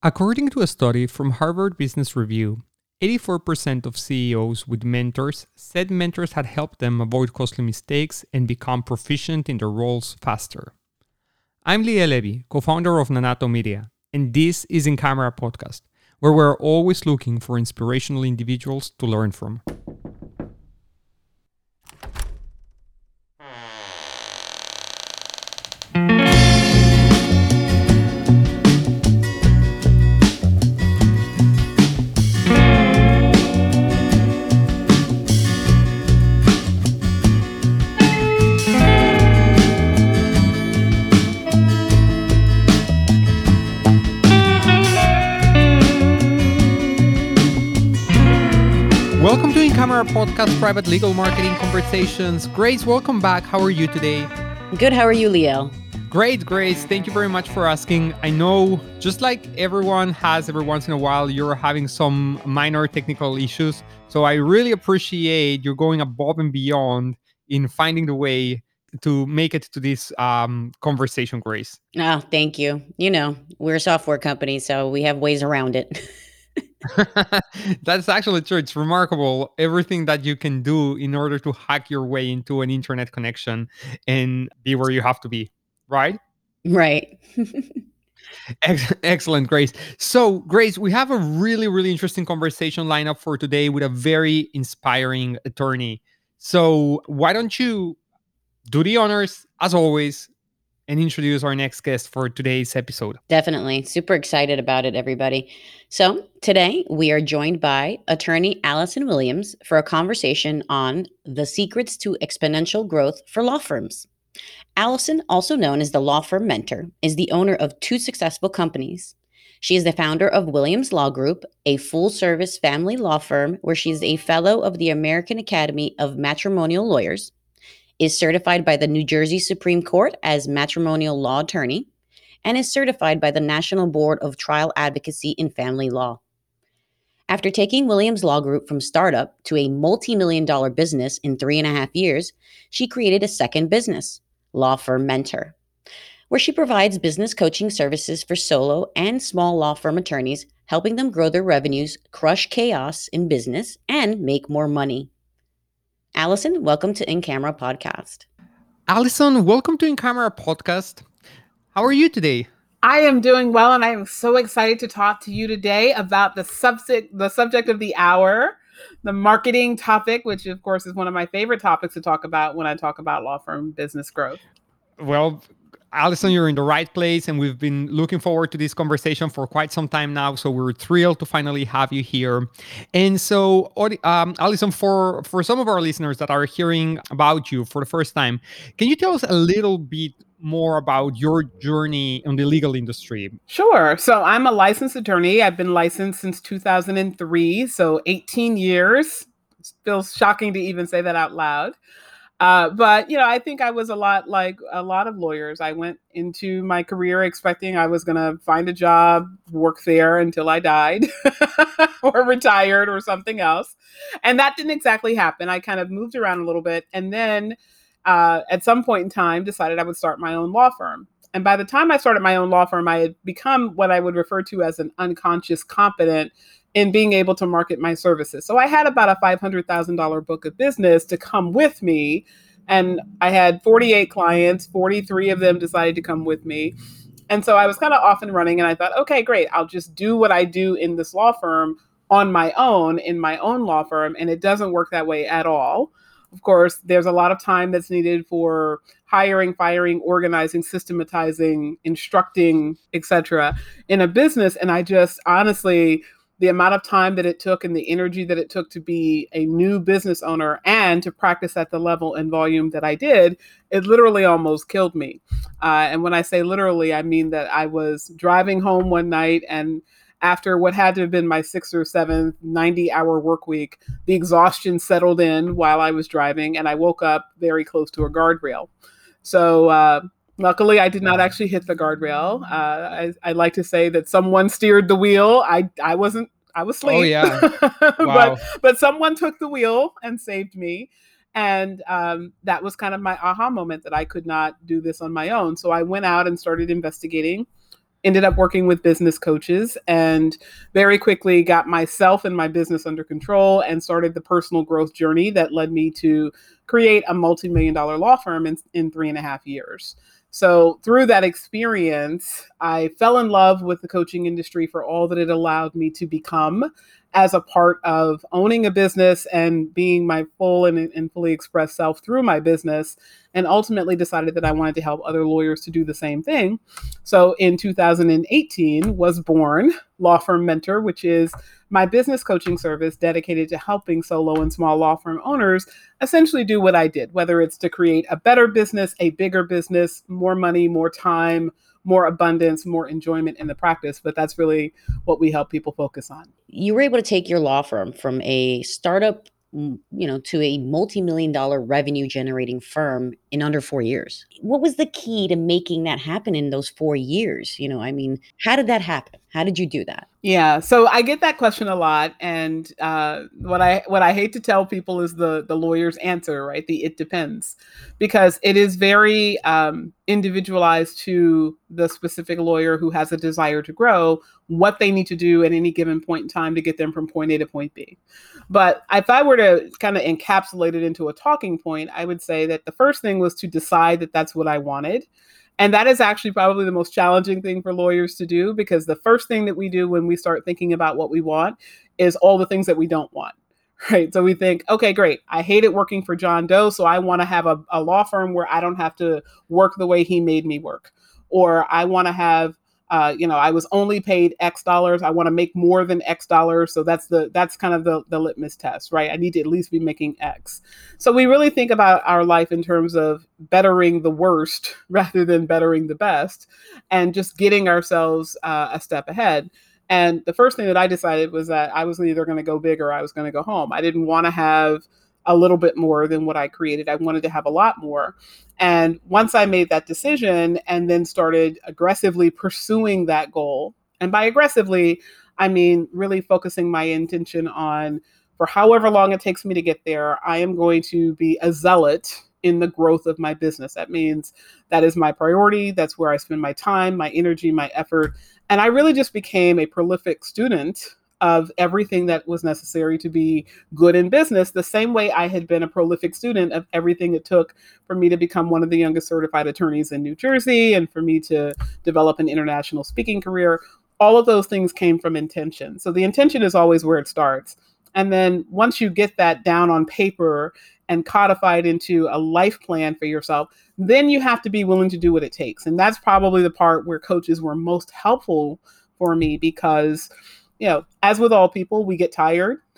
According to a study from Harvard Business Review, 84% of CEOs with mentors said mentors had helped them avoid costly mistakes and become proficient in their roles faster. I'm Liel Levy, co founder of Nanato Media, and this is In Camera Podcast, where we're always looking for inspirational individuals to learn from. Welcome to In Camera Podcast Private Legal Marketing Conversations. Grace, welcome back. How are you today? Good. How are you, Leo? Great, Grace. Thank you very much for asking. I know, just like everyone has every once in a while, you're having some minor technical issues. So I really appreciate you going above and beyond in finding the way to make it to this um, conversation, Grace. Oh, thank you. You know, we're a software company, so we have ways around it. That's actually true. It's remarkable everything that you can do in order to hack your way into an internet connection and be where you have to be, right? right. Ex- Excellent, Grace. So, Grace, we have a really, really interesting conversation lineup for today with a very inspiring attorney. So, why don't you do the honors, as always, and introduce our next guest for today's episode? Definitely. Super excited about it, everybody. So, today we are joined by attorney Allison Williams for a conversation on the secrets to exponential growth for law firms. Allison, also known as the law firm mentor, is the owner of two successful companies. She is the founder of Williams Law Group, a full service family law firm where she is a fellow of the American Academy of Matrimonial Lawyers, is certified by the New Jersey Supreme Court as matrimonial law attorney, and is certified by the National Board of Trial Advocacy in Family Law. After taking Williams Law Group from startup to a multi million dollar business in three and a half years, she created a second business, Law Firm Mentor, where she provides business coaching services for solo and small law firm attorneys, helping them grow their revenues, crush chaos in business, and make more money. Allison, welcome to In Camera Podcast. Allison, welcome to In Camera Podcast. How are you today? I am doing well, and I am so excited to talk to you today about the subject, the subject of the hour, the marketing topic, which of course is one of my favorite topics to talk about when I talk about law firm business growth. Well, Allison, you're in the right place, and we've been looking forward to this conversation for quite some time now. So we're thrilled to finally have you here. And so, um, Allison, for for some of our listeners that are hearing about you for the first time, can you tell us a little bit more about your journey in the legal industry? Sure. So I'm a licensed attorney. I've been licensed since 2003, so 18 years. It feels shocking to even say that out loud. Uh, but you know, I think I was a lot like a lot of lawyers. I went into my career expecting I was going to find a job, work there until I died, or retired, or something else, and that didn't exactly happen. I kind of moved around a little bit, and then uh, at some point in time, decided I would start my own law firm. And by the time I started my own law firm, I had become what I would refer to as an unconscious competent in being able to market my services. So I had about a $500,000 book of business to come with me. And I had 48 clients, 43 of them decided to come with me. And so I was kind of off and running. And I thought, okay, great. I'll just do what I do in this law firm on my own, in my own law firm. And it doesn't work that way at all. Of course, there's a lot of time that's needed for hiring, firing, organizing, systematizing, instructing, etc. in a business. And I just honestly the amount of time that it took and the energy that it took to be a new business owner and to practice at the level and volume that I did, it literally almost killed me. Uh, and when I say literally, I mean that I was driving home one night and after what had to have been my sixth or seventh 90 hour work week, the exhaustion settled in while I was driving, and I woke up very close to a guardrail. So, uh, Luckily, I did not actually hit the guardrail. Uh, I, I like to say that someone steered the wheel. I I wasn't. I was asleep. Oh yeah. wow. but but someone took the wheel and saved me, and um, that was kind of my aha moment that I could not do this on my own. So I went out and started investigating. ended up working with business coaches and very quickly got myself and my business under control and started the personal growth journey that led me to create a multi-million dollar law firm in, in three and a half years so through that experience i fell in love with the coaching industry for all that it allowed me to become as a part of owning a business and being my full and, and, fully expressed self through my business and ultimately decided that i wanted to help other lawyers to do the same thing. So in 2018 was born law firm mentor which is my business coaching service dedicated to helping solo and small law firm owners essentially do what i did whether it's to create a better business a bigger business more money more time more abundance, more enjoyment in the practice. But that's really what we help people focus on. You were able to take your law firm from a startup mm, you know to a multi-million dollar revenue generating firm in under 4 years. What was the key to making that happen in those 4 years? You know, I mean, how did that happen? How did you do that? Yeah, so I get that question a lot, and uh, what I what I hate to tell people is the the lawyer's answer, right? The it depends, because it is very um, individualized to the specific lawyer who has a desire to grow, what they need to do at any given point in time to get them from point A to point B. But if I were to kind of encapsulate it into a talking point, I would say that the first thing was to decide that that's what I wanted. And that is actually probably the most challenging thing for lawyers to do because the first thing that we do when we start thinking about what we want is all the things that we don't want. Right. So we think, okay, great. I hated working for John Doe. So I want to have a, a law firm where I don't have to work the way he made me work. Or I want to have uh, you know, I was only paid X dollars. I want to make more than X dollars. So that's the that's kind of the the litmus test, right? I need to at least be making X. So we really think about our life in terms of bettering the worst rather than bettering the best, and just getting ourselves uh, a step ahead. And the first thing that I decided was that I was either going to go big or I was going to go home. I didn't want to have a little bit more than what I created. I wanted to have a lot more. And once I made that decision and then started aggressively pursuing that goal, and by aggressively, I mean really focusing my intention on for however long it takes me to get there, I am going to be a zealot in the growth of my business. That means that is my priority. That's where I spend my time, my energy, my effort. And I really just became a prolific student of everything that was necessary to be good in business, the same way I had been a prolific student of everything it took for me to become one of the youngest certified attorneys in New Jersey and for me to develop an international speaking career. All of those things came from intention. So the intention is always where it starts. And then once you get that down on paper and codified into a life plan for yourself, then you have to be willing to do what it takes. And that's probably the part where coaches were most helpful for me because you know as with all people we get tired.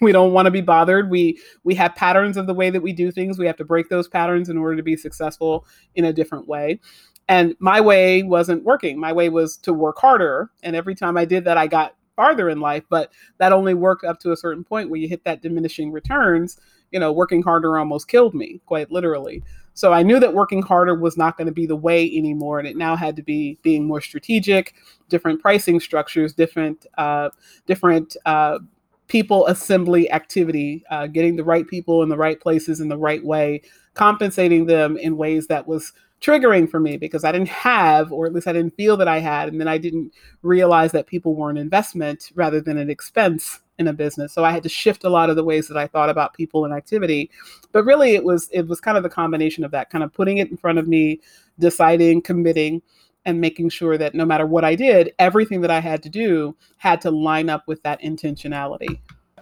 We don't want to be bothered. We we have patterns of the way that we do things. We have to break those patterns in order to be successful in a different way. And my way wasn't working. My way was to work harder. And every time i did that i got farther in life. But that only worked up to a certain point where you hit that diminishing returns. You know working harder almost killed me quite literally so I knew that working harder was not going to be the way anymore, and it now had to be being more strategic, different pricing structures, different uh, different uh, people assembly activity, uh, getting the right people in the right places in the right way, compensating them in ways that was triggering for me because I didn't have, or at least I didn't feel that I had, and then I didn't realize that people were an investment rather than an expense in a business. So I had to shift a lot of the ways that I thought about people and activity. But really it was it was kind of the combination of that, kind of putting it in front of me, deciding, committing, and making sure that no matter what I did, everything that I had to do had to line up with that intentionality.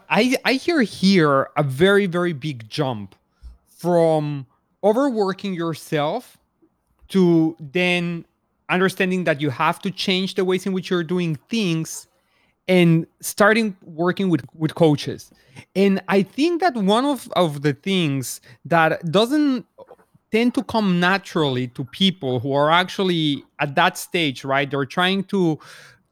I, I hear here a very, very big jump from overworking yourself to then understanding that you have to change the ways in which you're doing things and starting working with with coaches. And i think that one of of the things that doesn't tend to come naturally to people who are actually at that stage right they're trying to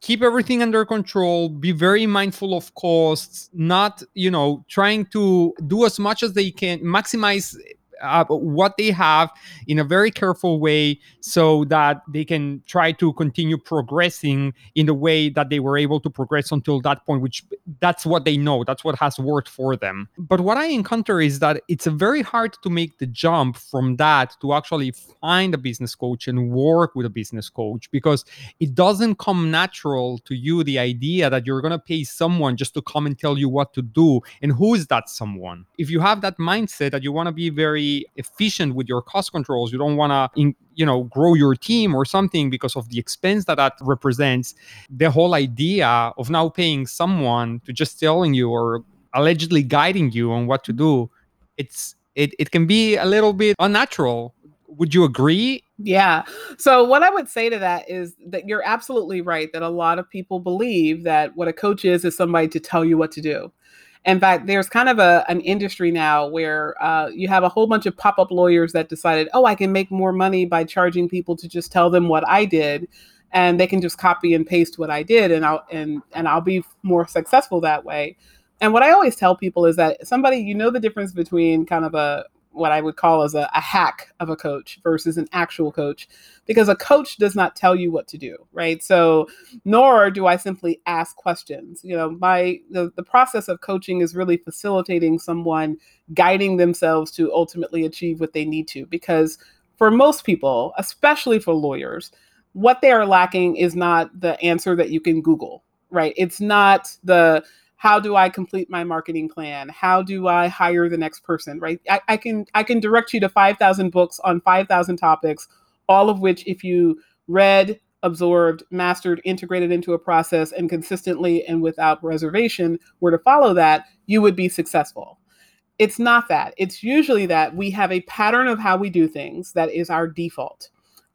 keep everything under control be very mindful of costs not you know trying to do as much as they can maximize uh, what they have in a very careful way so that they can try to continue progressing in the way that they were able to progress until that point which that's what they know that's what has worked for them. But what i encounter is that it's very hard to make the jump from that to actually find a business coach and work with a business coach because it doesn't come natural to you the idea that you're going to pay someone just to come and tell you what to do. And who is that someone? If you have that mindset that you want to be very efficient with your cost controls. You don't want to you know grow your team or something because of the expense that that represents. The whole idea of now paying someone to just telling you or allegedly guiding you on what to do it's it, it can be a little bit unnatural. Would you agree? Yeah. So what i would say to that is that you're absolutely right that a lot of people believe that what a coach is is somebody to tell you what to do in fact, there's kind of a an industry now where uh, you have a whole bunch of pop up lawyers that decided, oh, I can make more money by charging people to just tell them what I did, and they can just copy and paste what I did, and I'll and and I'll be more successful that way. And what I always tell people is that somebody, you know, the difference between kind of a what I would call as a, a, hack of a coach versus an actual coach, because a coach does not tell you what to do, right? So, nor do I simply ask questions. You know, my the, the process of coaching is really facilitating someone guiding themselves to ultimately achieve what they need to. Because for most people, especially for lawyers, what they are lacking is not the answer that you can Google, right? It's not the how do i complete my marketing plan? How do i hire the next person right? I, I can i can direct you to 5000 books on 5000 topics all of which if you read absorbed mastered integrated into a process and consistently and without reservation were to follow that you would be successful. It's not that. It's usually that we have a pattern of how we do things that is our default.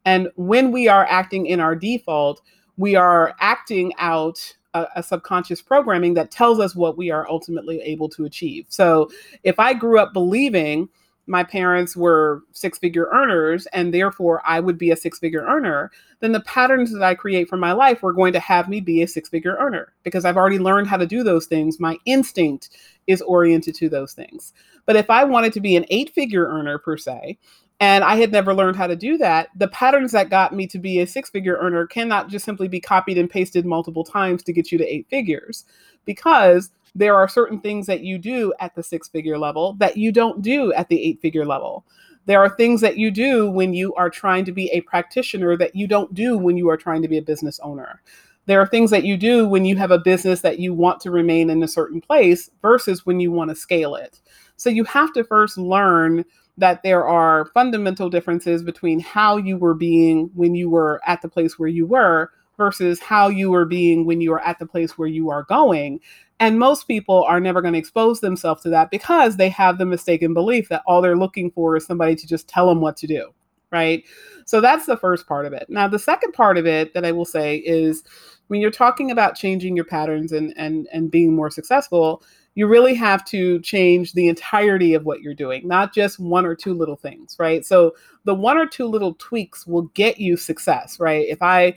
And when we are acting in our default we are acting out a, a, subconscious programming that tells us what we are ultimately able to achieve. So if I grew up believing my parents were six figure earners and therefore I would be a six figure earner, then the patterns that I create for my life were going to have me be a six figure earner because I've already learned how to do those things. My instinct is oriented to those things. But if I wanted to be an eight figure earner per se, and I had never learned how to do that. The patterns that got me to be a six figure earner cannot just simply be copied and pasted multiple times to get you to eight figures because there are certain things that you do at the six figure level that you don't do at the eight figure level. There are things that you do when you are trying to be a practitioner that you don't do when you are trying to be a business owner. There are things that you do when you have a business that you want to remain in a certain place versus when you want to scale it. So you have to first learn that there are fundamental differences between how you were being when you were at the place where you were versus how you were being when you are at the place where you are going. And most people are never going to expose themselves to that because they have the mistaken belief that all they're looking for is somebody to just tell them what to do. Right. So that's the first part of it. Now, the second part of it that I will say is when you're talking about changing your patterns and and and being more successful, you really have to change the entirety of what you're doing, not just one or two little things, right? So the one or two little tweaks will get you success, right? If I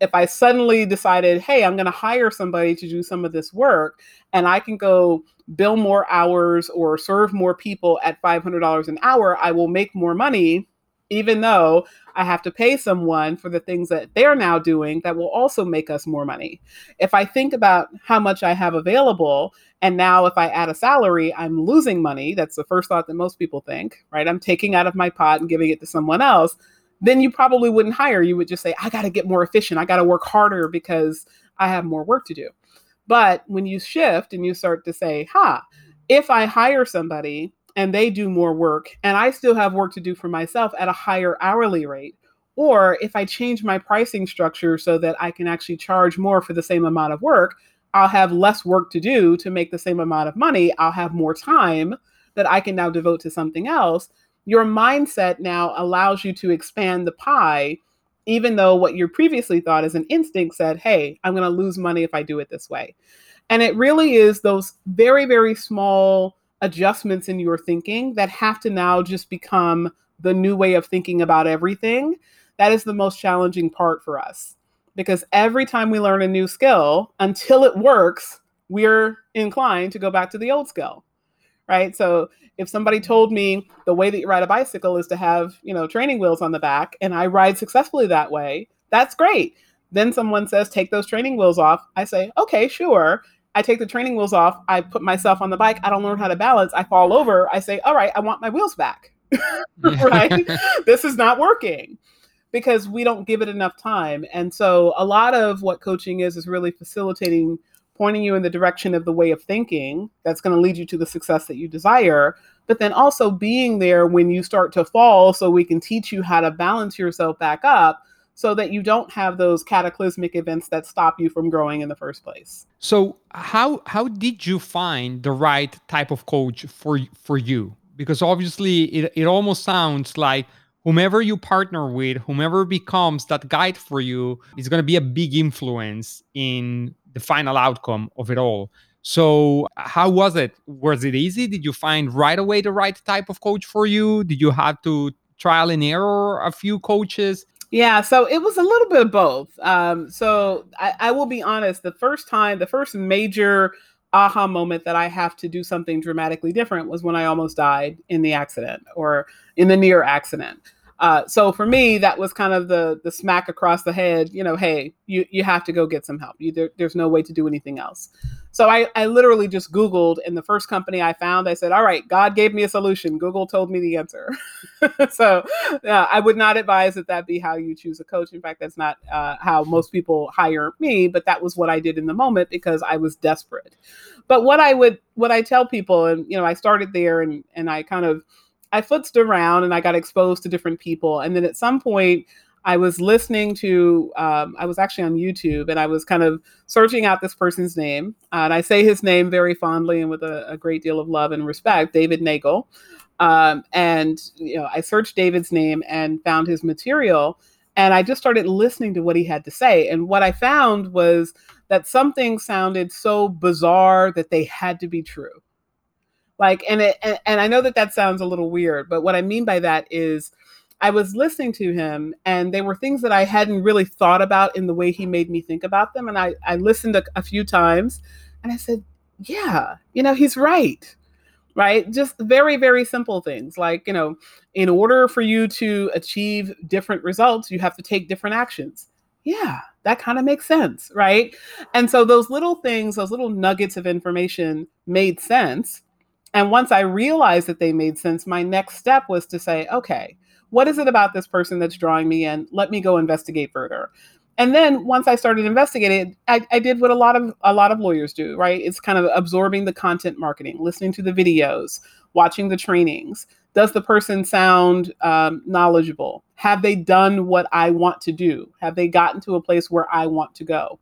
if I suddenly decided, hey, I'm going to hire somebody to do some of this work and I can go bill more hours or serve more people at $500 an hour, I will make more money even though I have to pay someone for the things that they're now doing that will also make us more money. If I think about how much I have available, and now if I add a salary, I'm losing money. That's the first thought that most people think, right? I'm taking out of my pot and giving it to someone else. Then you probably wouldn't hire. You would just say, I got to get more efficient. I got to work harder because I have more work to do. But when you shift and you start to say, ha, if I hire somebody and they do more work and I still have work to do for myself at a higher hourly rate. Or if I change my pricing structure so that I can actually charge more for the same amount of work, I'll have less work to do to make the same amount of money. I'll have more time that I can now devote to something else. Your mindset now allows you to expand the pie, even though what you previously thought as an instinct said, hey, I'm going to lose money if I do it this way. And it really is those very, very small adjustments in your thinking that have to now just become the new way of thinking about everything. That is the most challenging part for us because every time we learn a new skill, until it works, we're inclined to go back to the old skill. Right. So if somebody told me the way that you ride a bicycle is to have, you know, training wheels on the back and I ride successfully that way, that's great. Then someone says, take those training wheels off. I say, okay, sure I take the training wheels off, I put myself on the bike, I don't learn how to balance, I fall over, I say, all right, I want my wheels back. right? this is not working because we don't give it enough time. And so a lot of what coaching is is really facilitating pointing you in the direction of the way of thinking that's going to lead you to the success that you desire, but then also being there when you start to fall so we can teach you how to balance yourself back up so that you don't have those cataclysmic events that stop you from growing in the first place. So how how did you find the right type of coach for for you? Because obviously it, it almost sounds like whomever you partner with, whomever becomes that guide for you is going to be a big influence in the final outcome of it all. So, how was it? Was it easy? Did you find right away the right type of coach for you? Did you have to trial and error a few coaches? Yeah, so it was a little bit of both. Um, so I, I will be honest, the first time, the first major aha moment that I have to do something dramatically different was when I almost died in the accident or in the near accident. Uh, so for me, that was kind of the the smack across the head. You know, hey, you you have to go get some help. You, there, there's no way to do anything else. So I I literally just Googled, and the first company I found, I said, all right, God gave me a solution. Google told me the answer. so uh, I would not advise that that be how you choose a coach. In fact, that's not uh, how most people hire me. But that was what I did in the moment because I was desperate. But what I would what I tell people, and you know, I started there, and and I kind of I footed around and I got exposed to different people. And then at some point, I was listening to, um, I was actually on YouTube and I was kind of searching out this person's name. Uh, and I say his name very fondly and with a, a great deal of love and respect, David Neagle. Um, and, you know, I searched David's name and found his material. And I just started listening to what he had to say. And what I found was that something sounded so bizarre that they had to be true like and it and, and i know that that sounds a little weird but what i mean by that is i was listening to him and they were things that i hadn't really thought about in the way he made me think about them and i i listened a, a few times and i said yeah you know he's right right? Just very very simple things like you know in order for you to achieve different results you have to take different actions. Yeah that kind of makes sense right? And so those little things those little nuggets of information made sense and once I realized that they made sense, my next step was to say, okay, what is it about this person that's drawing me in? Let me go investigate further. And then once I started investigating, I, I did what a lot of a lot of lawyers do, right? It's kind of absorbing the content marketing, listening to the videos, watching the trainings. Does the person sound um, knowledgeable? Have they done what I want to do? Have they gotten to a place where I want to go?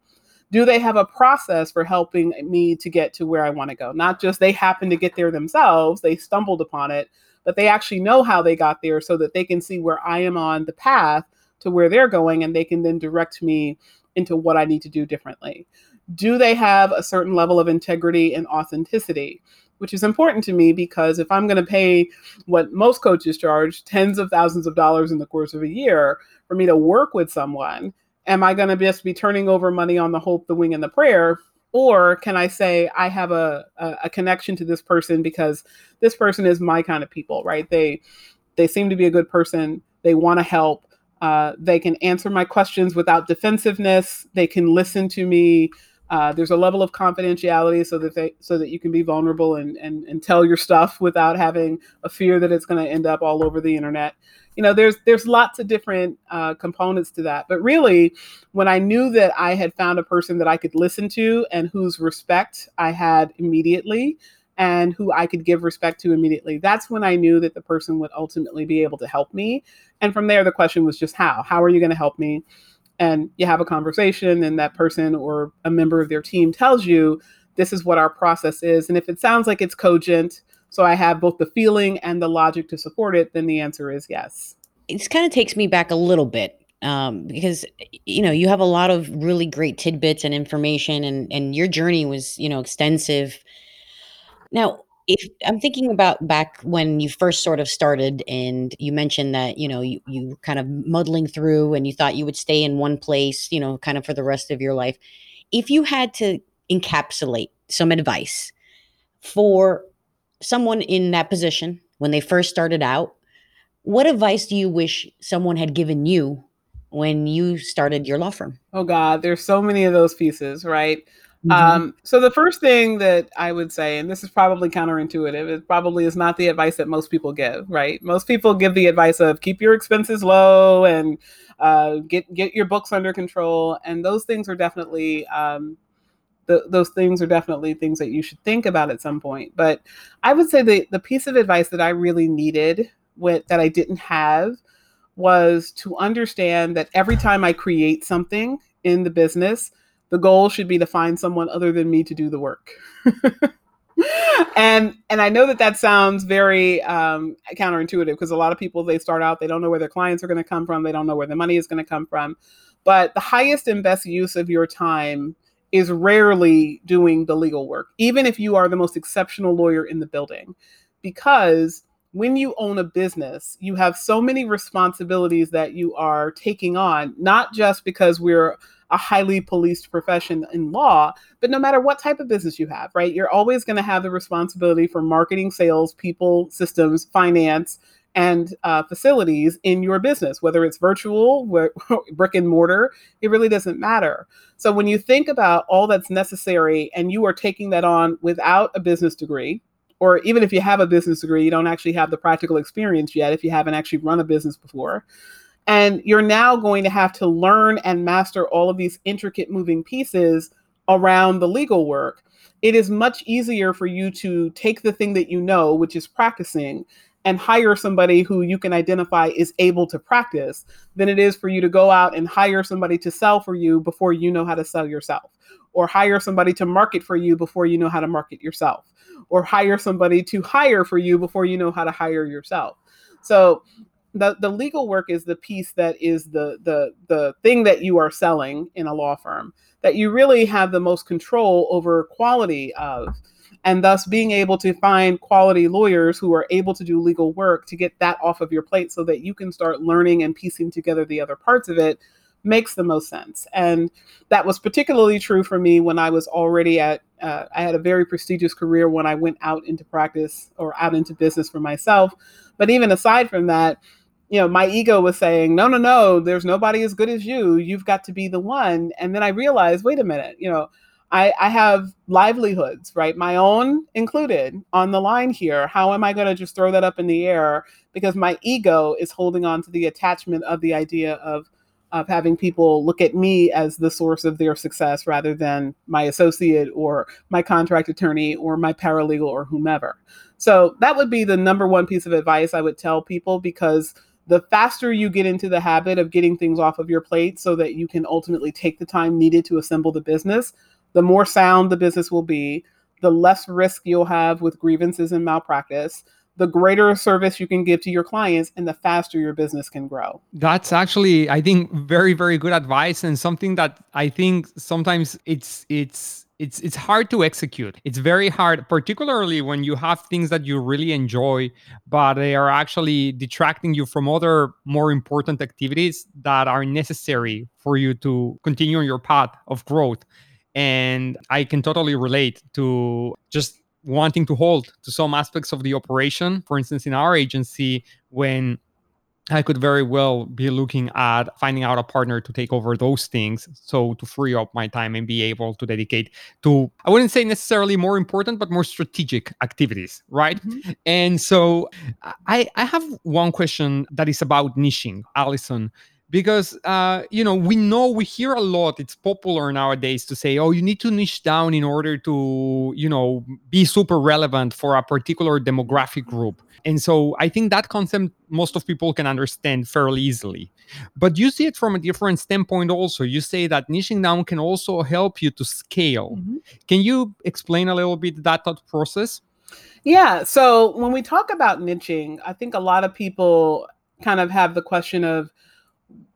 Do they have a process for helping me to get to where I want to go? Not just they happen to get there themselves, they stumbled upon it, but they actually know how they got there so that they can see where I am on the path to where they're going and they can then direct me into what I need to do differently. Do they have a certain level of integrity and authenticity? Which is important to me because if I'm going to pay what most coaches charge, tens of thousands of dollars in the course of a year, for me to work with someone, am I going to just be turning over money on the hope, the wing, and the prayer? Or can I say I have a, a, a connection to this person because this person is my kind of people, right? They they seem to be a good person. They want to help. Uh, they can answer my questions without defensiveness. They can listen to me. Uh, there's a level of confidentiality so that they so that you can be vulnerable and and, and tell your stuff without having a fear that it's going to end up all over the internet. You know there's there's lots of different uh, components to that. But really when i knew that i had found a person that i could listen to and whose respect i had immediately and who i could give respect to immediately that's when i knew that the person would ultimately be able to help me. And from there the question was just how. How are you going to help me and you have a conversation and that person or a member of their team tells you this is what our process is and if it sounds like it's cogent so I have both the feeling and the logic to support it, then the answer is yes. This kind of takes me back a little bit um, because you know you have a lot of really great tidbits and information, and and your journey was you know extensive. Now, if I'm thinking about back when you first sort of started, and you mentioned that you know you you kind of muddling through, and you thought you would stay in one place, you know, kind of for the rest of your life. If you had to encapsulate some advice for someone in that position when they first started out, what advice do you wish someone had given you when you started your law firm? Oh God, there's so many of those pieces, right? Mm-hmm. Um, so the first thing that I would say, and this is probably counterintuitive, it probably is not the advice that most people give, right? Most people give the advice of keep your expenses low and uh, get get your books under control, and those things are definitely um, those things are definitely things that you should think about at some point. But I would say the the piece of advice that I really needed with, that I didn't have was to understand that every time I create something in the business the goal should be to find someone other than me to do the work. and and I know that that sounds very um, counterintuitive because a lot of people they start out they don't know where their clients are going to come from, they don't know where the money is going to come from. But the highest and best use of your time is rarely doing the legal work, even if you are the most exceptional lawyer in the building, because when you own a business, you have so many responsibilities that you are taking on, not just because we're a highly policed profession in law, but no matter what type of business you have, right? You're always going to have the responsibility for marketing, sales, people, systems, finance, and uh, facilities in your business, whether it's virtual, brick and mortar, it really doesn't matter. So when you think about all that's necessary and you are taking that on without a business degree, or even if you have a business degree, you don't actually have the practical experience yet if you haven't actually run a business before. And you're now going to have to learn and master all of these intricate moving pieces around the legal work. It is much easier for you to take the thing that you know, which is practicing, and hire somebody who you can identify is able to practice than it is for you to go out and hire somebody to sell for you before you know how to sell yourself, or hire somebody to market for you before you know how to market yourself, or hire somebody to hire for you before you know how to hire yourself. So the the legal work is the piece that is the the the thing that you are selling in a law firm that you really have the most control over quality of and thus being able to find quality lawyers who are able to do legal work to get that off of your plate so that you can start learning and piecing together the other parts of it makes the most sense. And that was particularly true for me when i was already at uh, i had a very prestigious career when i went out into practice or out into business for myself. But even aside from that you know, my ego was saying, no, no, no, there's nobody as good as you. You've got to be the one. And then I realized, wait a minute, you know, I, I have livelihoods, right? My own included on the line here. How am I going to just throw that up in the air? Because my ego is holding on to the attachment of the idea of of having people look at me as the source of their success rather than my associate or my contract attorney or my paralegal or whomever. So that would be the number one piece of advice I would tell people because the faster you get into the habit of getting things off of your plate so that you can ultimately take the time needed to assemble the business, the more sound the business will be, the less risk you'll have with grievances and malpractice, the greater service you can give to your clients and the faster your business can grow. That's actually I think very very good advice and something that I think sometimes it's it's it's it's hard to execute. It's very hard, particularly when you have things that you really enjoy, but they are actually detracting you from other more important activities that are necessary for you to continue on your path of growth. And I can totally relate to just wanting to hold to some aspects of the operation. For instance, in our agency, when I could very well be looking at finding out a partner to take over those things. So to free up my time and be able to dedicate to, I wouldn't say necessarily more important, but more strategic activities, right? Mm-hmm. And so I, I have one question that is about niching, Allison because uh, you know we know we hear a lot it's popular nowadays to say oh you need to niche down in order to you know be super relevant for a particular demographic group. And so i think that concept most of people can understand fairly easily. But you see it from a different standpoint also. You say that niching down can also help you to scale. Mm-hmm. can you explain a little bit that thought process? Yeah so when we talk about niching i think a lot of people kind of have the question of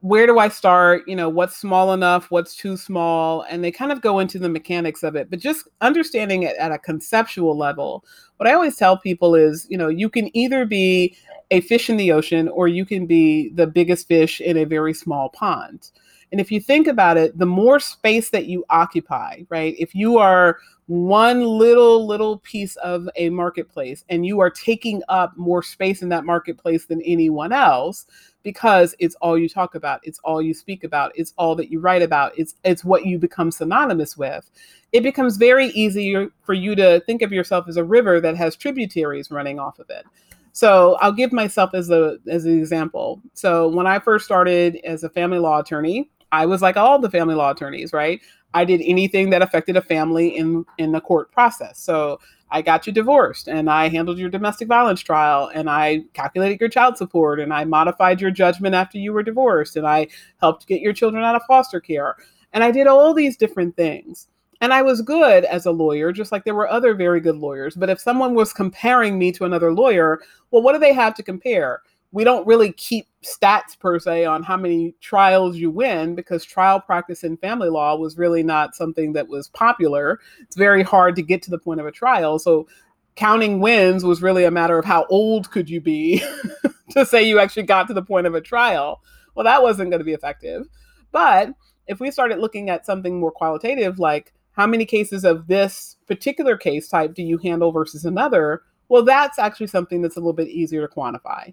where do I start? You know, what's small enough? What's too small? And they kind of go into the mechanics of it. But just understanding it at a conceptual level, what I always tell people is, you know, you can either be a fish in the ocean or you can be the biggest fish in a very small pond. And if you think about it, the more space that you occupy, right? If you are one little, little piece of a marketplace and you are taking up more space in that marketplace than anyone else, because it's all you talk about, it's all you speak about, it's all that you write about, it's it's what you become synonymous with. It becomes very easy for you to think of yourself as a river that has tributaries running off of it. So I'll give myself as a as an example. So when I first started as a family law attorney, I was like all the family law attorneys, right? I did anything that affected a family in in the court process. So I got you divorced and I handled your domestic violence trial and I calculated your child support and I modified your judgment after you were divorced and I helped get your children out of foster care. And I did all these different things. And I was good as a lawyer, just like there were other very good lawyers. But if someone was comparing me to another lawyer, well, what do they have to compare? We don't really keep stats per se on how many trials you win because trial practice in family law was really not something that was popular. It's very hard to get to the point of a trial. So counting wins was really a matter of how old could you be to say you actually got to the point of a trial. Well, that wasn't going to be effective. But if we started looking at something more qualitative like how many cases of this particular case type do you handle versus another? Well, that's actually something that's a little bit easier to quantify.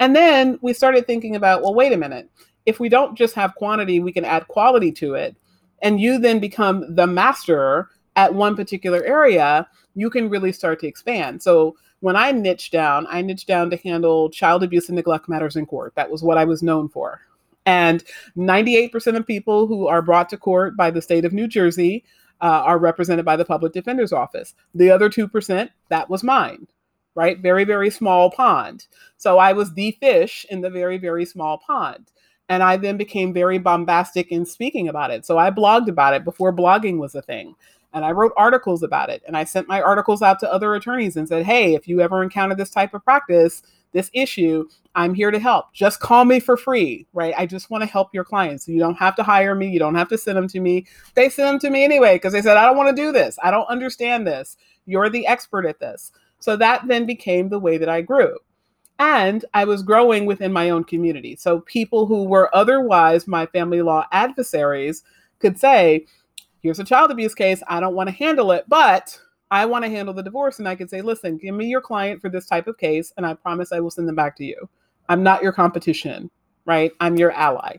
And then we started thinking about, well, wait a minute. If we don't just have quantity, we can add quality to it. And you then become the master at one particular area, you can really start to expand. So when I niche down, I niche down to handle child abuse and neglect matters in court. That was what I was known for. And 98% of people who are brought to court by the state of New Jersey uh, are represented by the public defender's office. The other 2%, that was mine, right? Very, very small pond. So I was the fish in the very, very small pond. And I then became very bombastic in speaking about it. So I blogged about it before blogging was a thing. And I wrote articles about it. And I sent my articles out to other attorneys and said, hey, if you ever encounter this type of practice, this issue, I'm here to help. Just call me for free, right? I just want to help your clients. You don't have to hire me. You don't have to send them to me. They send them to me anyway because they said, I don't want to do this. I don't understand this. You're the expert at this. So that then became the way that I grew. And I was growing within my own community. So people who were otherwise my family law adversaries could say, here's a child abuse case. I don't want to handle it, but I want to handle the divorce. And I could say, listen, give me your client for this type of case, and I promise I will send them back to you. I'm not your competition, right? I'm your ally.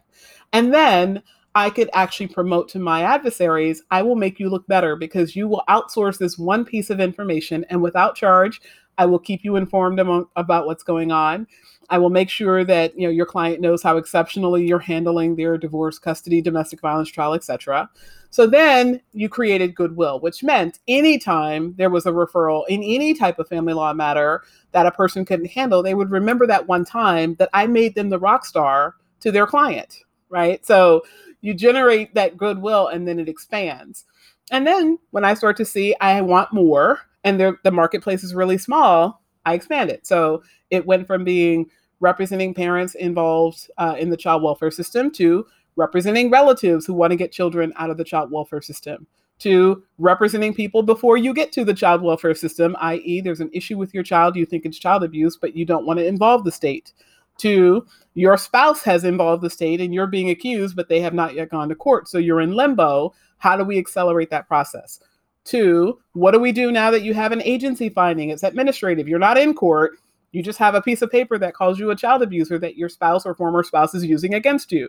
And then I could actually promote to my adversaries, I will make you look better because you will outsource this one piece of information and without charge, I will keep you informed about what's going on. I will make sure that you know your client knows how exceptionally you're handling their divorce, custody, domestic violence trial, etc. So then you created goodwill, which meant anytime there was a referral in any type of family law matter that a person couldn't handle, they would remember that one time that I made them the rock star to their client, right? So you generate that goodwill and then it expands. And then when I start to see I want more and the marketplace is really small, I expand it. So it went from being representing parents involved uh, in the child welfare system to representing relatives who want to get children out of the child welfare system to representing people before you get to the child welfare system, i.e., there's an issue with your child, you think it's child abuse, but you don't want to involve the state. To your spouse has involved the state and you're being accused, but they have not yet gone to court. So you're in limbo. How do we accelerate that process? To what do we do now that you have an agency finding? It's administrative. You're not in court. You just have a piece of paper that calls you a child abuser that your spouse or former spouse is using against you.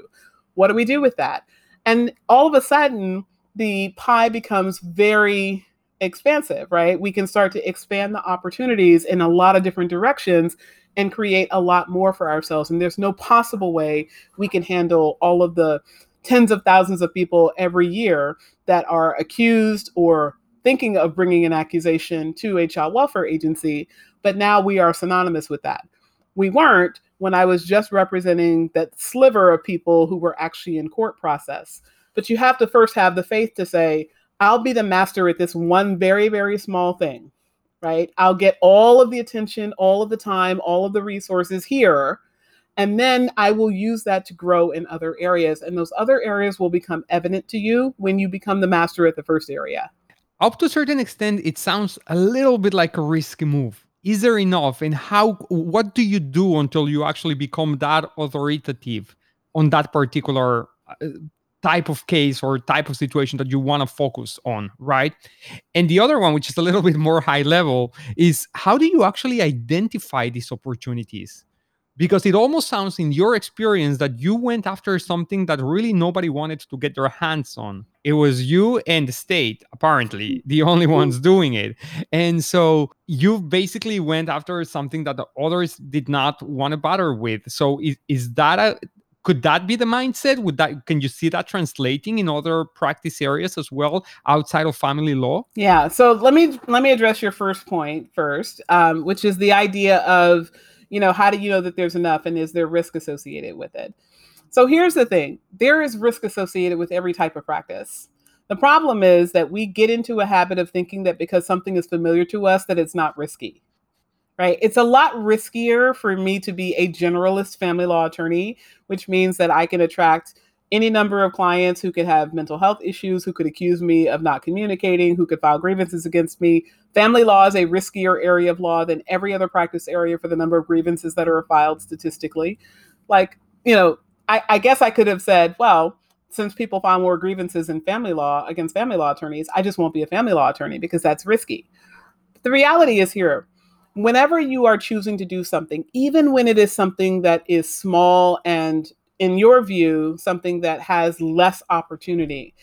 What do we do with that? And all of a sudden, the pie becomes very expansive, right? We can start to expand the opportunities in a lot of different directions and create a lot more for ourselves. And there's no possible way we can handle all of the tens of thousands of people every year that are accused or thinking of bringing an accusation to a child welfare agency. But now we are synonymous with that. We weren't when I was just representing that sliver of people who were actually in court process. But you have to first have the faith to say, I'll be the master at this one very, very small thing, right? I'll get all of the attention, all of the time, all of the resources here. And then I will use that to grow in other areas. And those other areas will become evident to you when you become the master at the first area. Up to a certain extent, it sounds a little bit like a risky move. Is there enough? And how what do you do until you actually become that authoritative on that particular uh, type of case or type of situation that you want to focus on right? And the other one which is a little bit more high level is how do you actually identify these opportunities because it almost sounds in your experience that you went after something that really nobody wanted to get their hands on. It was you and the state, apparently, the only ones doing it. And so you basically went after something that the others did not want to bother with. So is, is that a could that be the mindset would that can you see that translating in other practice areas as well outside of family law yeah so let me let me address your first point first um, which is the idea of you know how do you know that there's enough and is there risk associated with it so here's the thing there is risk associated with every type of practice the problem is that we get into a habit of thinking that because something is familiar to us that it's not risky right it's a lot riskier for me to be a generalist family law attorney which means that i can attract any number of clients who could have mental health issues, who could accuse me of not communicating, who could file grievances against me. Family law is a riskier area of law than every other practice area for the number of grievances that are filed statistically. Like, you know, I, I guess I could have said, well, since people file more grievances in family law against family law attorneys, I just won't be a family law attorney because that's risky. But the reality is here whenever you are choosing to do something, even when it is something that is small and in your view, something that has less opportunity.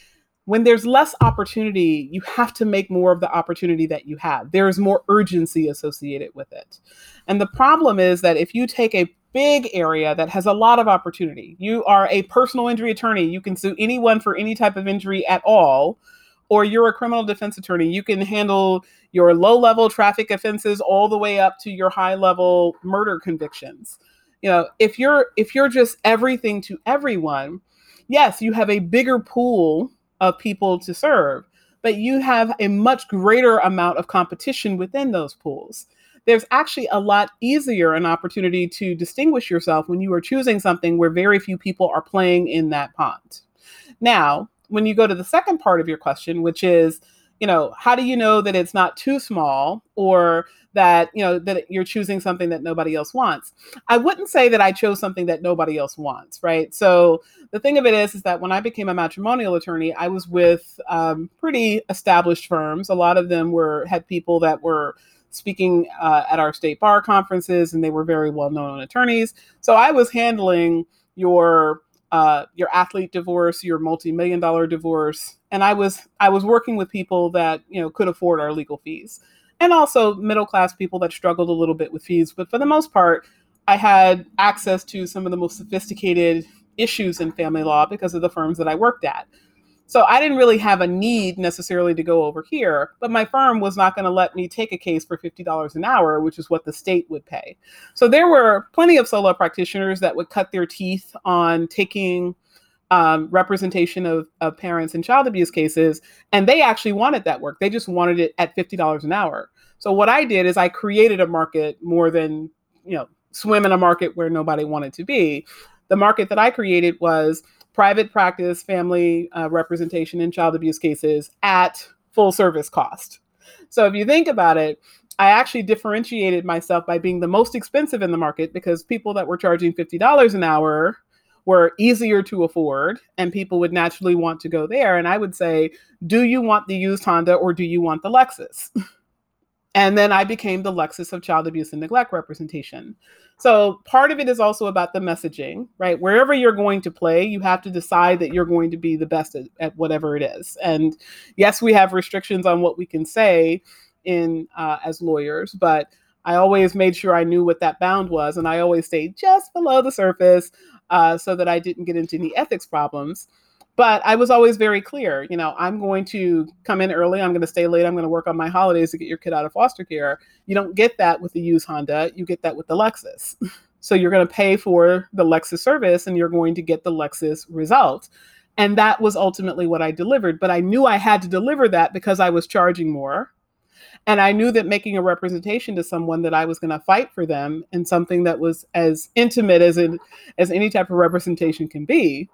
When there's less opportunity, you have to make more of the opportunity that you have. There is more urgency associated with it. And the problem is that if you take a big area that has a lot of opportunity, you are a personal injury attorney, you can sue anyone for any type of injury at all, or you're a criminal defense attorney, you can handle your low level traffic offenses all the way up to your high level murder convictions you know if you're if you're just everything to everyone yes you have a bigger pool of people to serve but you have a much greater amount of competition within those pools. There's actually a lot easier an opportunity to distinguish yourself when you are choosing something where very few people are playing in that pond. Now when you go to the second part of your question which is you know how do you know that it's not too small or that you know that you're choosing something that nobody else wants? I wouldn't say that i chose something that nobody else wants right? So the thing of it is is that when i became a matrimonial attorney i was with um, pretty established firms. A lot of them were had people that were speaking uh, at our state bar conferences and they were very well known attorneys. So i was handling your uh, your athlete divorce, your multi-million dollar divorce, and I was I was working with people that you know could afford our legal fees and also middle class people that struggled a little bit with fees. But for the most part, I had access to some of the most sophisticated issues in family law because of the firms that I worked at. So I didn't really have a need necessarily to go over here, but my firm was not going to let me take a case for $50 an hour, which is what the state would pay. So there were plenty of solo practitioners that would cut their teeth on taking um, representation of, of parents in child abuse cases, and they actually wanted that work. They just wanted it at fifty dollars an hour. So what I did is I created a market more than you know swim in a market where nobody wanted to be. The market that I created was private practice family uh, representation in child abuse cases at full service cost. So if you think about it, I actually differentiated myself by being the most expensive in the market because people that were charging $50 an hour were easier to afford and people would naturally want to go there. And I would say, do you want the used Honda or do you want the Lexus? and then I became the Lexus of child abuse and neglect representation. So part of it is also about the messaging, right? Wherever you're going to play, you have to decide that you're going to be the best at, at whatever it is. And yes, we have restrictions on what we can say in uh, as lawyers, but I always made sure I knew what that bound was, and I always stayed just below the surface uh, so that I didn't get into any ethics problems. But I was always very clear, you know, I'm going to come in early, I'm going to stay late, I'm going to work on my holidays to get your kid out of foster care. You don't get that with the used Honda, you get that with the Lexus. so you're going to pay for the Lexus service and you're going to get the Lexus result. And that was ultimately what I delivered. But I knew I had to deliver that because I was charging more and I knew that making a representation to someone that I was going to fight for them in something that was as intimate as in, as any type of representation can be.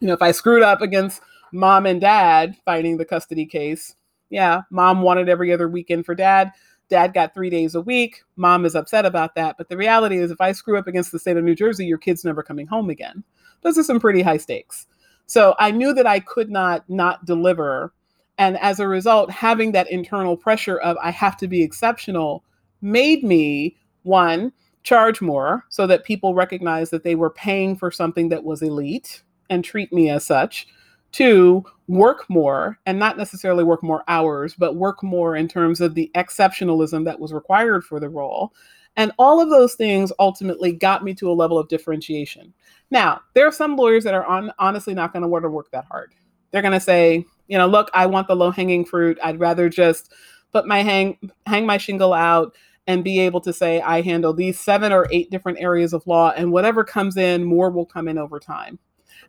You know, if I screwed up against mom and dad fighting the custody case, yeah, mom wanted every other weekend for dad. Dad got three days a week. Mom is upset about that. But the reality is, if I screw up against the state of New Jersey, your kid's never coming home again. Those are some pretty high stakes. So I knew that I could not not deliver and as a result, having that internal pressure of I have to be exceptional made me one charge more so that people recognize that they were paying for something that was elite and treat me as such. Two, work more and not necessarily work more hours, but work more in terms of the exceptionalism that was required for the role. And all of those things ultimately got me to a level of differentiation. Now, there are some lawyers that are on, honestly not going to want to work that hard. They're going to say, you know, look, I want the low hanging fruit. I'd rather just put my hang hang my shingle out and be able to say I handle these seven or eight different areas of law and whatever comes in, more will come in over time.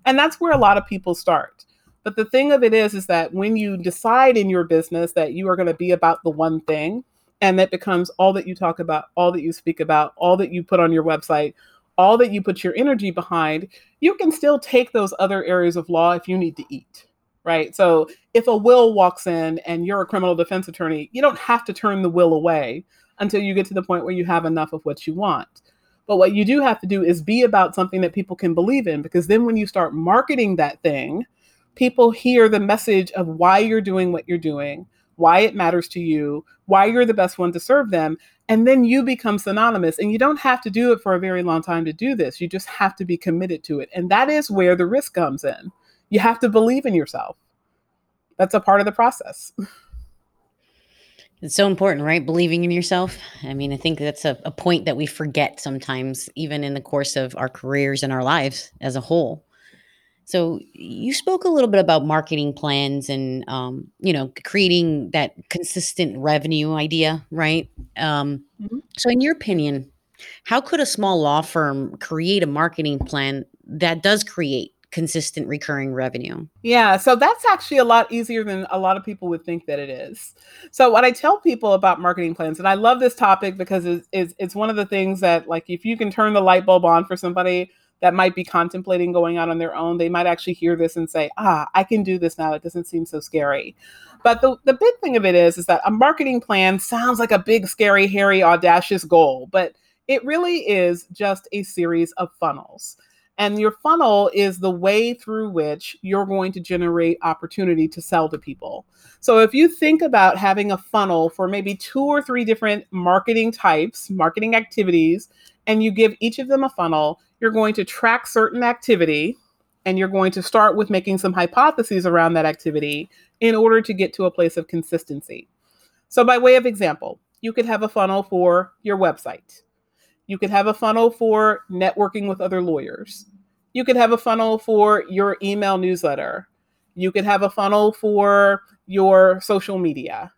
And that's where a lot of people start. But the thing of it is is that when you decide in your business that you are going to be about the one thing and that becomes all that you talk about, all that you speak about, all that you put on your website, all that you put your energy behind, you can still take those other areas of law if you need to eat right? So if a will walks in and you're a criminal defense attorney, you don't have to turn the will away until you get to the point where you have enough of what you want. But what you do have to do is be about something that people can believe in, because then when you start marketing that thing, people hear the message of why you're doing what you're doing, why it matters to you, why you're the best one to serve them. And then you become synonymous. And you don't have to do it for a very long time to do this. You just have to be committed to it. And that is where the risk comes in you have to believe in yourself. That's a part of the process. It's so important, right? Believing in yourself. I mean, I think that's a, a, point that we forget sometimes, even in the course of our careers and our lives as a whole. So, you spoke a little bit about marketing plans and, um, you know, creating that consistent revenue idea, right? Um, mm-hmm. So, in your opinion, how could a small law firm create a marketing plan that does create consistent recurring revenue? Yeah, so that's actually a lot easier than a lot of people would think that it is. So what I tell people about marketing plans, and I love this topic because it's, it's, it's one of the things that like if you can turn the light bulb on for somebody that might be contemplating going out on their own, they might actually hear this and say, ah, I can do this now. It doesn't seem so scary. But the, the big thing of it is, is that a marketing plan sounds like a big, scary, hairy, audacious goal, but it really is just a series of funnels. And your funnel is the way through which you're going to generate opportunity to sell to people. So if you think about having a funnel for maybe two or three different marketing types, marketing activities, and you give each of them a funnel, you're going to track certain activity and you're going to start with making some hypotheses around that activity in order to get to a place of consistency. So, by way of example, you could have a funnel for your website. You could have a funnel for networking with other lawyers. You could have a funnel for your email newsletter. You could have a funnel for your social media,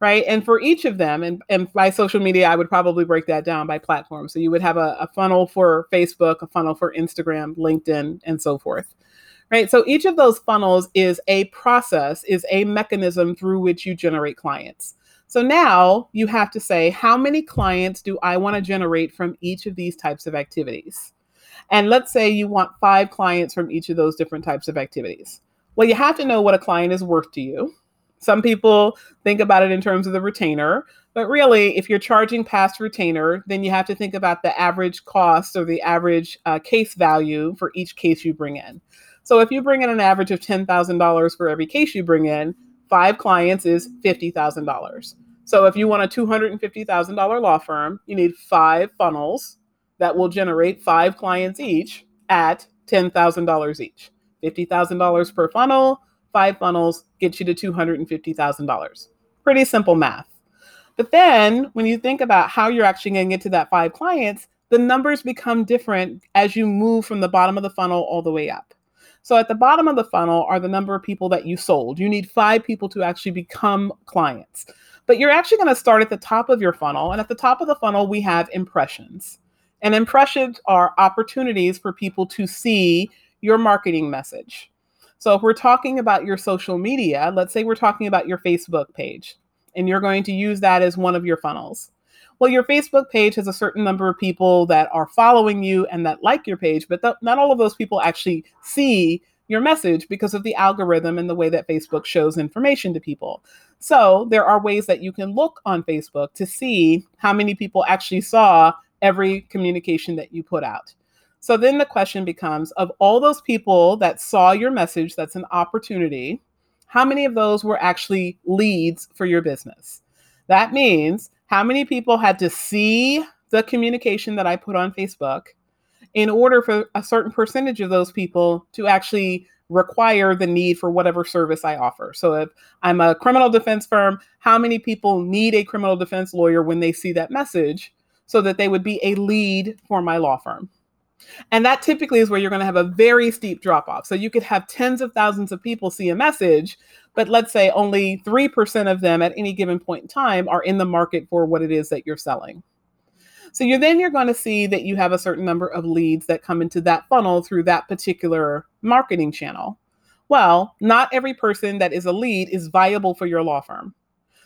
right? And for each of them, and, and by social media, I would probably break that down by platform. So you would have a, a funnel for Facebook, a funnel for Instagram, LinkedIn, and so forth right? So each of those funnels is a process, is a mechanism through which you generate clients. So now you have to say, how many clients do I want to generate from each of these types of activities? And let's say you want five clients from each of those different types of activities. Well, you have to know what a client is worth to you. Some people think about it in terms of the retainer, but really, if you're charging past retainer, then you have to think about the average cost or the average uh, case value for each case you bring in. So if you bring in an average of $10,000 for every case you bring in, five clients is $50,000. So if you want a $250,000 law firm, you need five funnels that will generate five clients each at $10,000 each. $50,000 per funnel, five funnels get you to $250,000. Pretty simple math. But then when you think about how you're actually going to get to that five clients, the numbers become different as you move from the bottom of the funnel all the way up. So at the bottom of the funnel are the number of people that you sold. You need five people to actually become clients. But you're actually going to start at the top of your funnel. And at the top of the funnel, we have impressions. And impressions are opportunities for people to see your marketing message. So if we're talking about your social media, let's say we're talking about your Facebook page, and you're going to use that as one of your funnels. Well, your Facebook page has a certain number of people that are following you and that like your page, but th- not all of those people actually see your message because of the algorithm and the way that Facebook shows information to people. So there are ways that you can look on Facebook to see how many people actually saw every communication that you put out. So then the question becomes of all those people that saw your message, that's an opportunity, how many of those were actually leads for your business? That means how many people had to see the communication that I put on Facebook in order for a certain percentage of those people to actually require the need for whatever service I offer. So if I'm a criminal defense firm, how many people need a criminal defense lawyer when they see that message so that they would be a lead for my law firm? And that typically is where you're going to have a very steep drop off. So you could have tens of thousands of people see a message, but let's say only 3% of them at any given point in time are in the market for what it is that you're selling. So you're then you're going to see that you have a certain number of leads that come into that funnel through that particular marketing channel. Well, not every person that is a lead is viable for your law firm.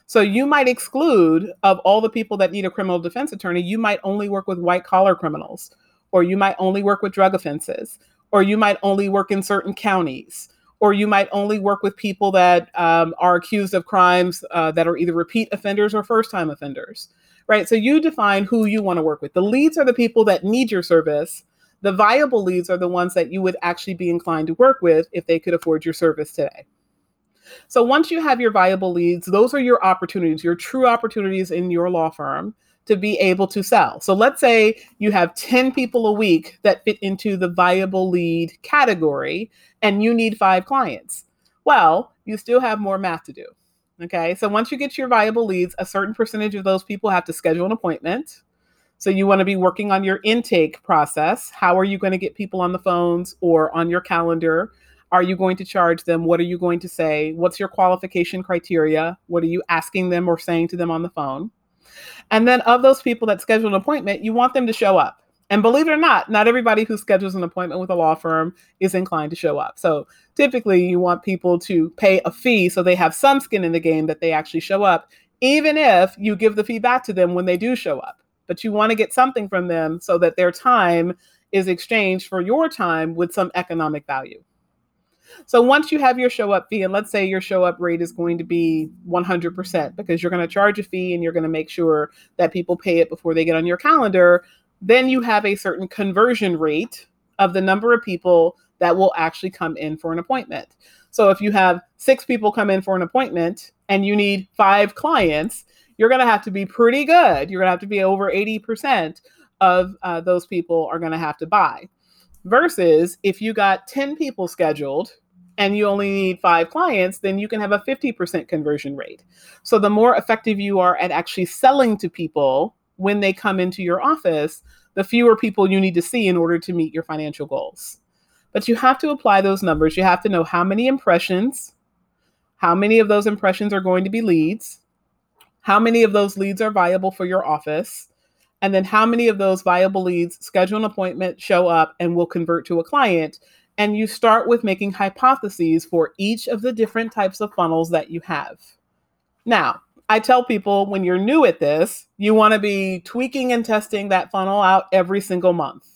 So you might exclude of all the people that need a criminal defense attorney, you might only work with white collar criminals, or you might only work with drug offenses, or you might only work in certain counties, or you might only work with people that um, are accused of crimes uh, that are either repeat offenders or first time offenders right? So you define who you want to work with. The leads are the people that need your service. The viable leads are the ones that you would actually be inclined to work with if they could afford your service today. So once you have your viable leads, those are your opportunities, your true opportunities in your law firm to be able to sell. So let's say you have 10 people a week that fit into the viable lead category and you need five clients. Well, you still have more math to do. Okay. So once you get your viable leads, a certain percentage of those people have to schedule an appointment. So you want to be working on your intake process. How are you going to get people on the phones or on your calendar? Are you going to charge them? What are you going to say? What's your qualification criteria? What are you asking them or saying to them on the phone? And then of those people that schedule an appointment, you want them to show up. And believe it or not, not everybody who schedules an appointment with a law firm is inclined to show up. So typically, you want people to pay a fee so they have some skin in the game that they actually show up, even if you give the fee back to them when they do show up. But you want to get something from them so that their time is exchanged for your time with some economic value. So once you have your show up fee, and let's say your show up rate is going to be 100% because you're going to charge a fee and you're going to make sure that people pay it before they get on your calendar, then you have a certain conversion rate of the number of people that will actually come in for an appointment. So if you have six people come in for an appointment and you need five clients, you're going to have to be pretty good. You're going to have to be over 80% of uh, those people are going to have to buy. Versus if you got 10 people scheduled and you only need five clients, then you can have a 50% conversion rate. So the more effective you are at actually selling to people when they come into your office, the fewer people you need to see in order to meet your financial goals. But you have to apply those numbers. You have to know how many impressions, how many of those impressions are going to be leads, how many of those leads are viable for your office, and then how many of those viable leads schedule an appointment, show up, and will convert to a client. And you start with making hypotheses for each of the different types of funnels that you have. Now, I tell people when you're new at this, you want to be tweaking and testing that funnel out every single month.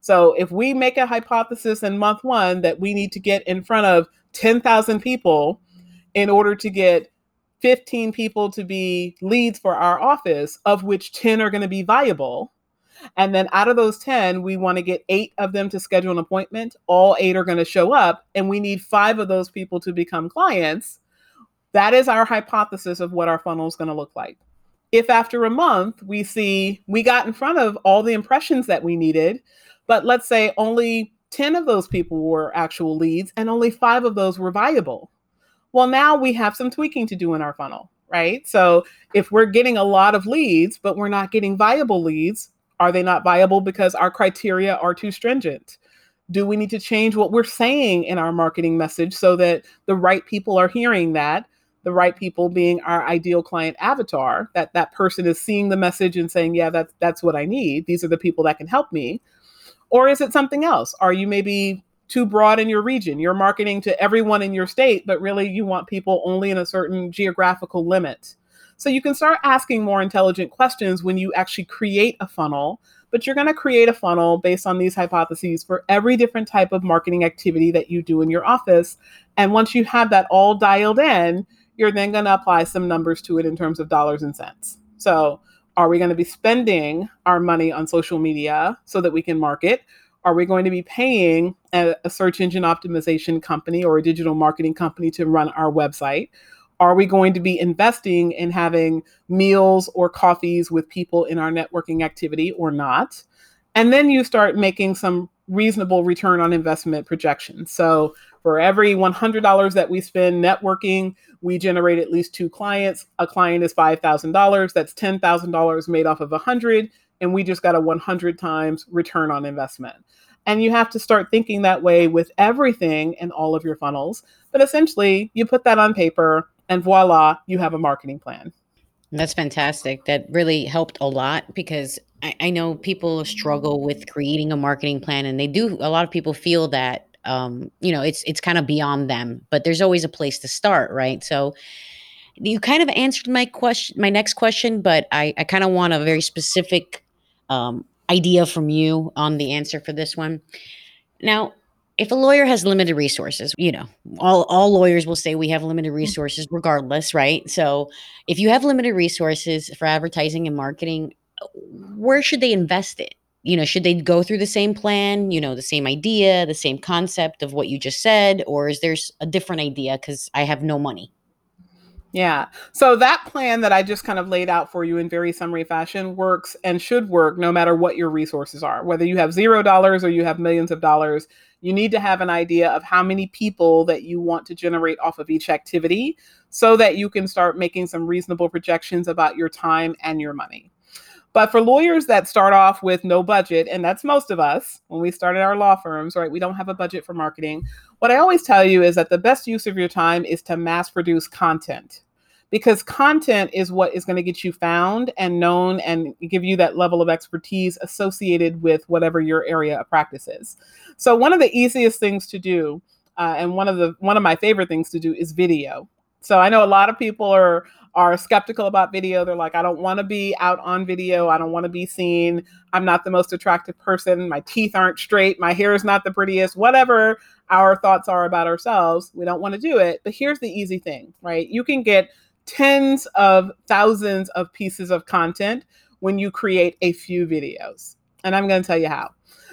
So if we make a hypothesis in month one that we need to get in front of 10,000 people in order to get 15 people to be leads for our office, of which 10 are going to be viable. And then out of those 10, we want to get eight of them to schedule an appointment. All eight are going to show up, and we need five of those people to become clients that is our hypothesis of what our funnel is going to look like. If after a month we see we got in front of all the impressions that we needed, but let's say only 10 of those people were actual leads and only five of those were viable. Well, now we have some tweaking to do in our funnel, right? So if we're getting a lot of leads, but we're not getting viable leads, are they not viable because our criteria are too stringent? Do we need to change what we're saying in our marketing message so that the right people are hearing that the right people being our ideal client avatar that that person is seeing the message and saying yeah that's that's what i need these are the people that can help me or is it something else are you maybe too broad in your region you're marketing to everyone in your state but really you want people only in a certain geographical limit so you can start asking more intelligent questions when you actually create a funnel but you're going to create a funnel based on these hypotheses for every different type of marketing activity that you do in your office and once you have that all dialed in you're then going to apply some numbers to it in terms of dollars and cents. So, are we going to be spending our money on social media so that we can market? Are we going to be paying a, a search engine optimization company or a digital marketing company to run our website? Are we going to be investing in having meals or coffees with people in our networking activity or not? And then you start making some reasonable return on investment projections. So for every $100 that we spend networking, we generate at least two clients. A client is $5,000. That's $10,000 made off of 100 and we just got a 100 times return on investment. And you have to start thinking that way with everything in all of your funnels. But essentially, you put that on paper and voila, you have a marketing plan. That's fantastic. That really helped a lot because I, I know people struggle with creating a marketing plan and they do a lot of people feel that um, you know, it's it's kind of beyond them, but there's always a place to start, right? So you kind of answered my question my next question, but I, I kind of want a very specific um, idea from you on the answer for this one. Now, if a lawyer has limited resources, you know, all, all lawyers will say we have limited mm. resources regardless, right? So if you have limited resources for advertising and marketing, where should they invest it? You know, should they go through the same plan, you know, the same idea, the same concept of what you just said, or is there a different idea because I have no money? Yeah. So that plan that I just kind of laid out for you in very summary fashion works and should work no matter what your resources are. Whether you have zero dollars or you have millions of dollars, you need to have an idea of how many people that you want to generate off of each activity so that you can start making some reasonable projections about your time and your money. But for lawyers that start off with no budget, and that's most of us when we started our law firms, right? We don't have a budget for marketing. What I always tell you is that the best use of your time is to mass produce content because content is what is going to get you found and known and give you that level of expertise associated with whatever your area of practice is. So, one of the easiest things to do, uh, and one of the one of my favorite things to do is video. So I know a lot of people are are skeptical about video. They're like, I don't want to be out on video. I don't want to be seen. I'm not the most attractive person. My teeth aren't straight. My hair is not the prettiest. Whatever our thoughts are about ourselves, we don't want to do it. But here's the easy thing, right? You can get tens of thousands of pieces of content when you create a few videos. And I'm going to tell you how.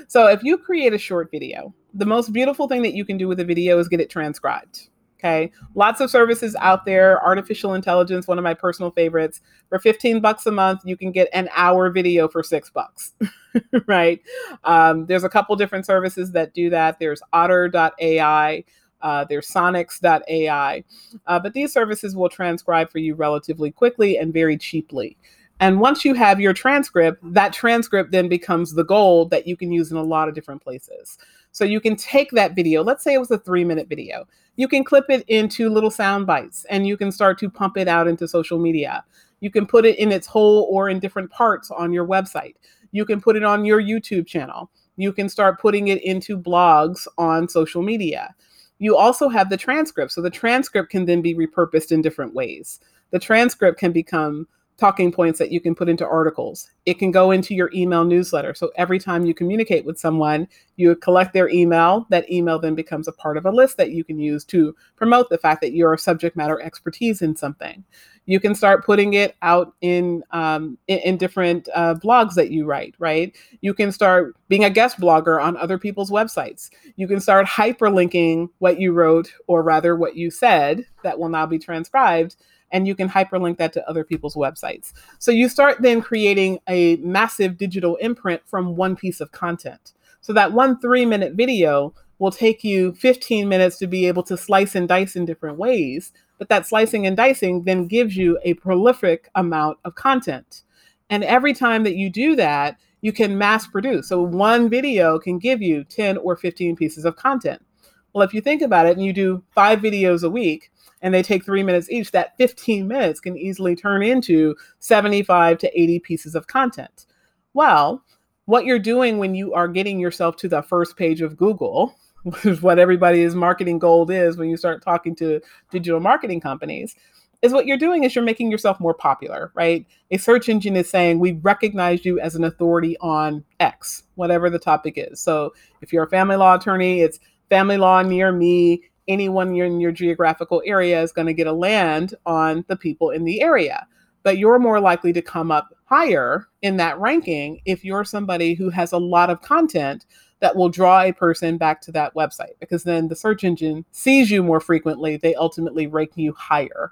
So if you create a short video, the most beautiful thing that you can do with a video is get it transcribed. Okay. Lots of services out there. Artificial intelligence, one of my personal favorites. For 15 bucks a month, you can get an hour video for six bucks. right. Um, there's a couple different services that do that. There's otter.ai. Uh, there's sonix.ai. Uh, but these services will transcribe for you relatively quickly and very cheaply. And once you have your transcript, that transcript then becomes the gold that you can use in a lot of different places. So you can take that video, let's say it was a three minute video, you can clip it into little sound bites and you can start to pump it out into social media. You can put it in its whole or in different parts on your website. You can put it on your YouTube channel. You can start putting it into blogs on social media. You also have the transcript. So the transcript can then be repurposed in different ways. The transcript can become talking points that you can put into articles. It can go into your email newsletter. So every time you communicate with someone, you collect their email. That email then becomes a part of a list that you can use to promote the fact that you're a subject matter expertise in something. You can start putting it out in um, in, in, different uh, blogs that you write. Right? You can start being a guest blogger on other people's websites. You can start hyperlinking what you wrote, or rather, what you said that will now be transcribed and you can hyperlink that to other people's websites. So you start then creating a massive digital imprint from one piece of content. So that one three minute video will take you 15 minutes to be able to slice and dice in different ways. But that slicing and dicing then gives you a prolific amount of content. And every time that you do that, you can mass produce. So one video can give you 10 or 15 pieces of content. Well, if you think about it and you do five videos a week, and they take three minutes each, that 15 minutes can easily turn into 75 to 80 pieces of content. Well, what you're doing when you are getting yourself to the first page of Google, which is what everybody's marketing gold is when you start talking to digital marketing companies, is what you're doing is you're making yourself more popular, right? A search engine is saying, we recognize you as an authority on X, whatever the topic is. So if you're a family law attorney, it's family law near me anyone in your geographical area is going to get a land on the people in the area. But you're more likely to come up higher in that ranking if you're somebody who has a lot of content that will draw a person back to that website because then the search engine sees you more frequently. They ultimately rank you higher.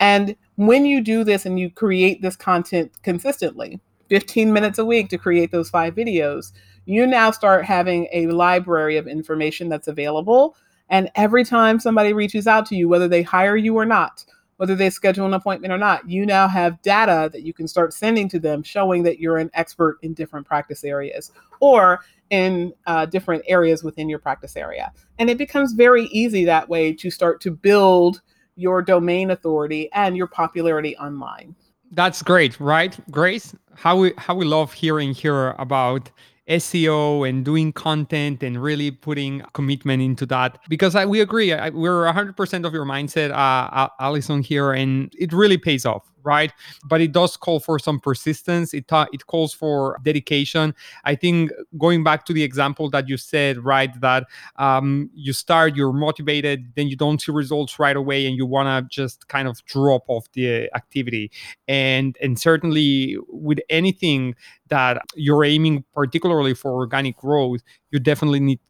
And when you do this and you create this content consistently, 15 minutes a week to create those five videos, you now start having a library of information that's available. And every time somebody reaches out to you, whether they hire you or not, whether they schedule an appointment or not, you now have data that you can start sending to them showing that you're an expert in different practice areas or in uh, different areas within your practice area. And it becomes very easy that way to start to build your domain authority and your popularity online. That's great, right, Grace? How we how we love hearing here about SEO and doing content and really putting commitment into that. Because I, we agree I, we're 100% of your mindset uh, Allison here and it really pays off right? But it does call for some persistence. It ta- it calls for dedication. I think going back to the example that you said, right, that um, you start, you're motivated, then you don't see results right away, and you want to just kind of drop off the activity. And and certainly with anything that you're aiming particularly for organic growth, you definitely need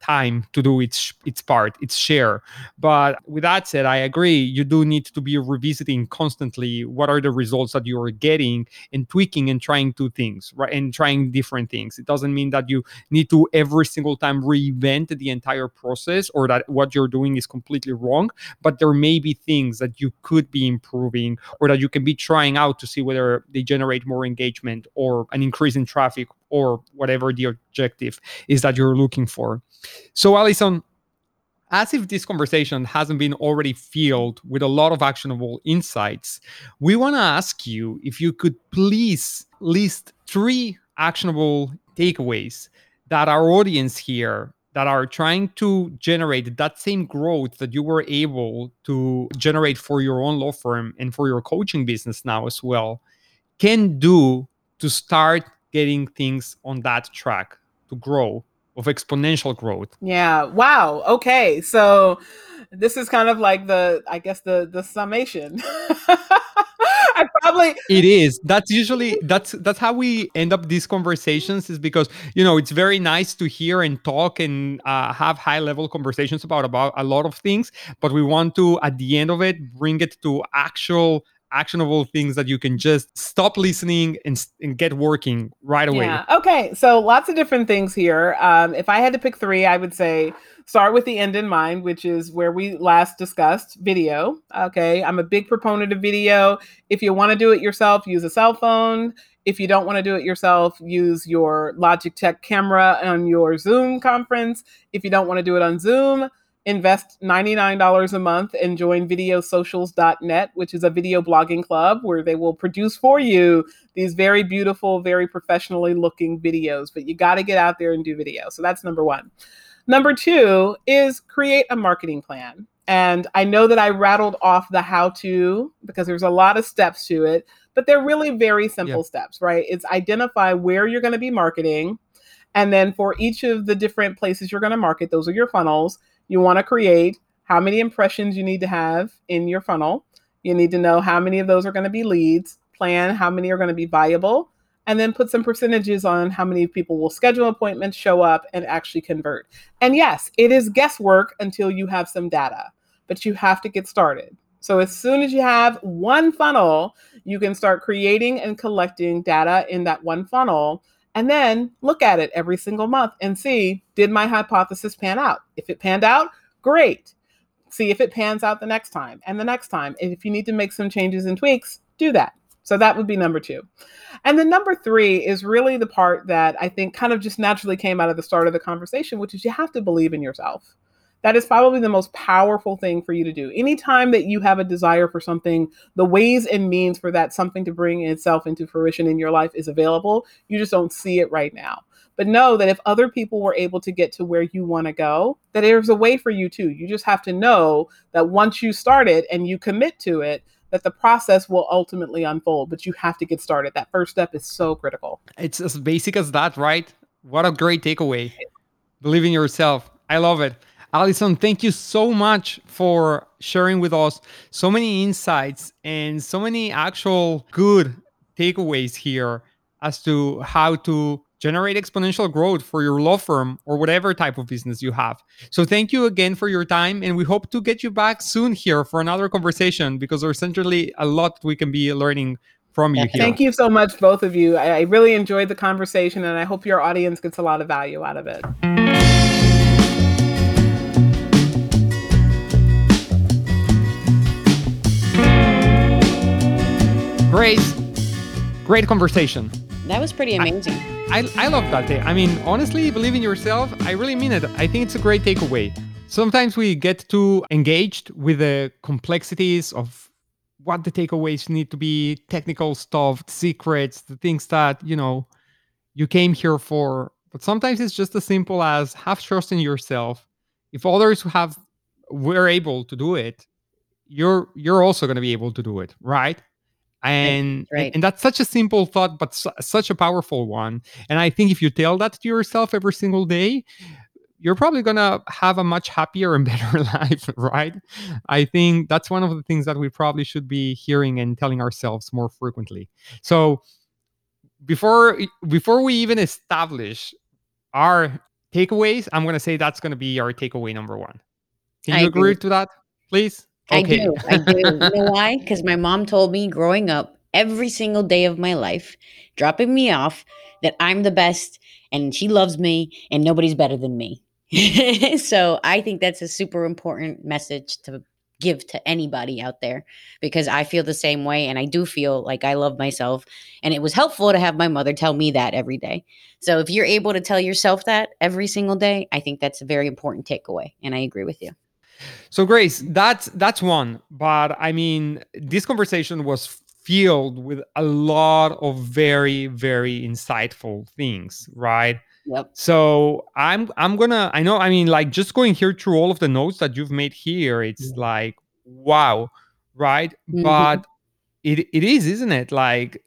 time to do its its part, its share. But with that said, I agree. You do need to be revisiting constantly what are the results that you are getting and tweaking and trying two things, right? And trying different things. It doesn't mean that you need to every single time reinvent the entire process or that what you're doing is completely wrong. But there may be things that you could be improving or that you can be trying out to see whether they generate more engagement or an increase in traffic or whatever the objective is that you're looking for. So, Allison, as if this conversation hasn't been already filled with a lot of actionable insights, we want to ask you if you could please list three actionable takeaways that our audience here that are trying to generate that same growth that you were able to generate for your own law firm and for your coaching business now as well can do to start getting things on that track to grow of exponential growth. Yeah. Wow. Okay. So this is kind of like the I guess the the summation. I probably it is. That's usually that's that's how we end up these conversations is because you know it's very nice to hear and talk and uh, have high level conversations about about a lot of things, but we want to at the end of it bring it to actual actionable things that you can just stop listening and, and get working right away. Yeah. Okay. So lots of different things here. Um, if I had to pick three, I would say start with the end in mind, which is where we last discussed video. Okay. I'm a big proponent of video. If you want to do it yourself, use a cell phone. If you don't want to do it yourself, use your Logitech camera on your Zoom conference. If you don't want to do it on Zoom, invest $99 a month and join videosocials.net, which is a video blogging club where they will produce for you these very beautiful, very professionally looking videos. But you got to get out there and do video. So that's number one. Number two is create a marketing plan. And I know that I rattled off the how to because there's a lot of steps to it, but they're really very simple yeah. steps, right? It's identify where you're going to be marketing. And then for each of the different places you're going to market, those are your funnels you want to create how many impressions you need to have in your funnel. You need to know how many of those are going to be leads, plan how many are going to be viable, and then put some percentages on how many people will schedule appointments, show up, and actually convert. And yes, it is guesswork until you have some data, but you have to get started. So as soon as you have one funnel, you can start creating and collecting data in that one funnel and then look at it every single month and see did my hypothesis pan out? If it panned out, great. See if it pans out the next time and the next time. And if you need to make some changes and tweaks, do that. So that would be number two. And then number three is really the part that I think kind of just naturally came out of the start of the conversation, which is you have to believe in yourself. That is probably the most powerful thing for you to do. Anytime that you have a desire for something, the ways and means for that something to bring itself into fruition in your life is available. You just don't see it right now. But know that if other people were able to get to where you want to go, that there's a way for you too. You just have to know that once you start it and you commit to it, that the process will ultimately unfold, but you have to get started. That first step is so critical. It's as basic as that, right? What a great takeaway. Believe in yourself. I love it. Allison, thank you so much for sharing with us so many insights and so many actual good takeaways here as to how to generate exponential growth for your law firm or whatever type of business you have. So thank you again for your time and we hope to get you back soon here for another conversation because there's certainly a lot we can be learning from you here. Thank you so much both of you. I, I really enjoyed the conversation and I hope your audience gets a lot of value out of it. Grace, great conversation. That was pretty amazing. I, I, I love that. Eh? I mean, honestly, believe in yourself. I really mean it. I think it's a great takeaway. Sometimes we get too engaged with the complexities of what the takeaways need to be, technical stuff, secrets, the things that, you know, you came here for. But sometimes it's just as simple as have trust in yourself. If others have were able to do it, you're you're also going to be able to do it, right? And, right. and, that's such a simple thought but su- such a powerful one. And i think if you tell that to yourself every single day you're probably going to have a much happier and better life right? I think that's one of the things that we probably should be hearing and telling ourselves more frequently. So before before we even establish our takeaways i'm going to say that's going to be our takeaway number one. Can you agree. agree. to that please Okay. I do. I do. you know why? Because my mom told me growing up every single day of my life, dropping me off, that I'm the best and she loves me and nobody's better than me. so I think that's a super important message to give to anybody out there because I feel the same way and I do feel like I love myself and it was helpful to have my mother tell me that every day. So if you're able to tell yourself that every single day, I think that's a very important takeaway and I agree with you. So Grace, that's that's one. But I mean, this conversation was filled with a lot of very very insightful things, right? Yep. So I'm I'm gonna I know I mean like just going here through all of the notes that you've made here, it's mm-hmm. like wow, right? Mm-hmm. But it it is, isn't it? Like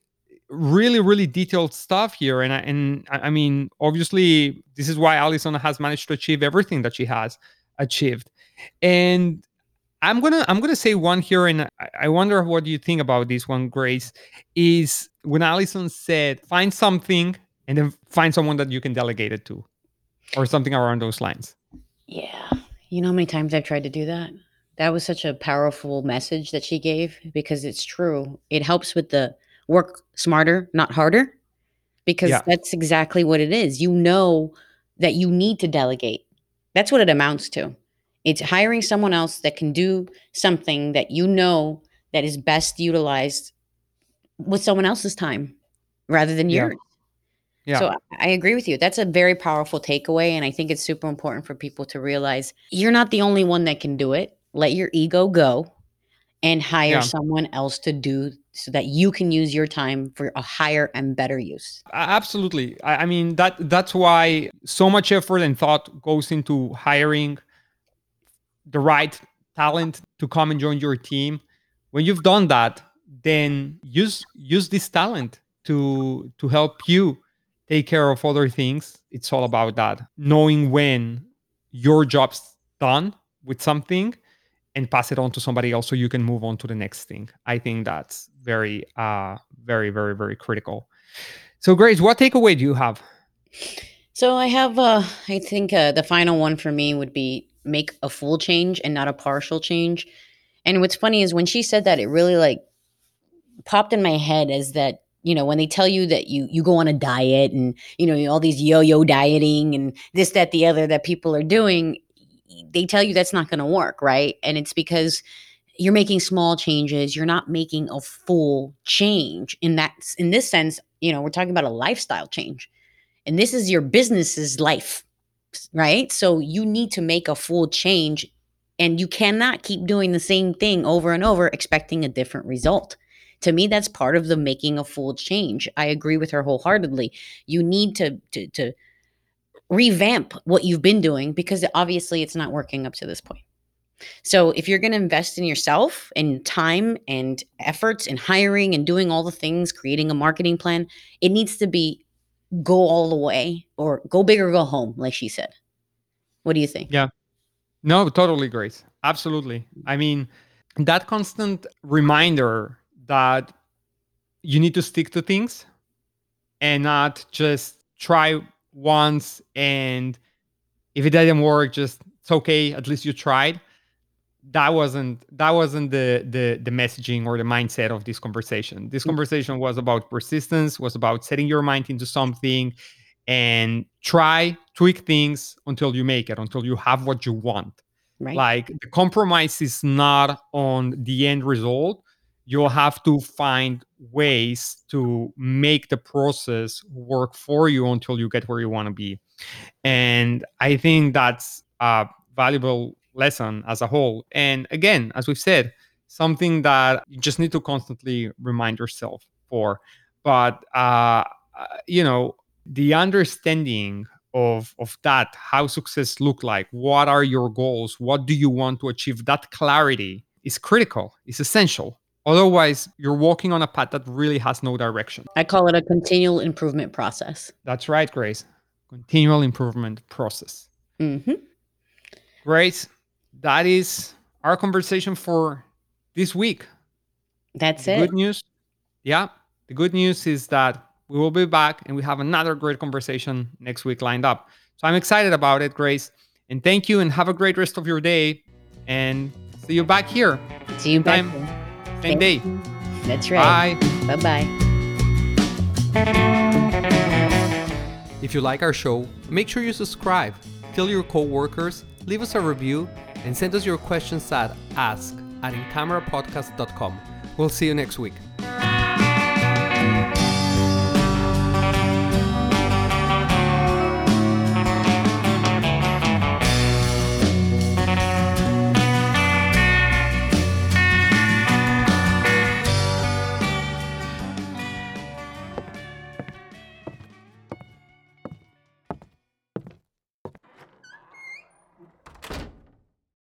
really really detailed stuff here and I, and I mean obviously this is why Allison has managed to achieve everything that she has achieved and I'm gonna I'm gonna say one here, and I wonder what you think about this one, Grace. Is when Allison said, "Find something and then find someone that you can delegate it to," or something around those lines. Yeah, you know how many times I've tried to do that. That was such a powerful message that she gave because it's true. It helps with the work smarter, not harder, because yeah. that's exactly what it is. You know that you need to delegate. That's what it amounts to. It's hiring someone else that can do something that you know that is best utilized with someone else's time rather than yours. Yeah. So I agree with you. That's a very powerful takeaway. And I think it's super important for people to realize you're not the only one that can do it. Let your ego go and hire yeah. someone else to do so that you can use your time for a higher and better use. Absolutely. I mean that that's why so much effort and thought goes into hiring the right talent to come and join your team. When you've done that then use use this talent to to help you take care of other things. It's all about that knowing when your job's done with something and pass it on to somebody else so you can move on to the next thing. I think that's very uh very very very critical. So grace what takeaway do you have? So i have uh i think uh, the final one for me would be make a full change and not a partial change. And what's funny is when she said that, it really like popped in my head as that you know when they tell you that you you go on a diet and you know all these yo-yo dieting and this that the other that people are doing they tell you that's not going to work right? And it's because you're making small changes. You're not making a full change in that in this sense you know we're talking about a lifestyle change. And this is your business's life right? So you need to make a full change and you cannot keep doing the same thing over and over expecting a different result. To me, that's part of the making a full change. I agree with her wholeheartedly. You need to to, to revamp what you've been doing because obviously it's not working up to this point. So if you're going to invest in yourself and time and efforts and hiring and doing all the things, creating a marketing plan, it needs to be go all the way or go big or go home, like she said. What do you think? Yeah. No, totally, Grace. Absolutely. I mean, that constant reminder that you need to stick to things and not just try once and if it doesn't work, just it's okay. At least you tried. That wasn't that wasn't the the the messaging or the mindset of this conversation. This mm. conversation was about persistence, was about setting your mind into something and try tweak things until you make it, until you have what you want. Right. Like the compromise is not on the end result. You'll have to find ways to make the process work for you until you get where you want to be. And I think that's a valuable lesson as a whole. And again, as we've said, something that you just need to constantly remind yourself for. But, uh, uh you know, the understanding of of that how success look like what are your goals what do you want to achieve that clarity is critical is essential otherwise you're walking on a path that really has no direction I call it a continual improvement process. that's right grace continual improvement process Mm-hmm. grace that is our conversation for this week That's the it. good news yeah the good news is that we will be back and we have another great conversation next week lined up so i'm excited about it grace and thank you and have a great rest of your day and see you back here See you back. time. then. same day That's right. bye Bye bye. If you like our show, make sure you subscribe, tell your coworkers, leave us a review, and send us your questions at ask at incamerapodcast.com. We'll see you next week.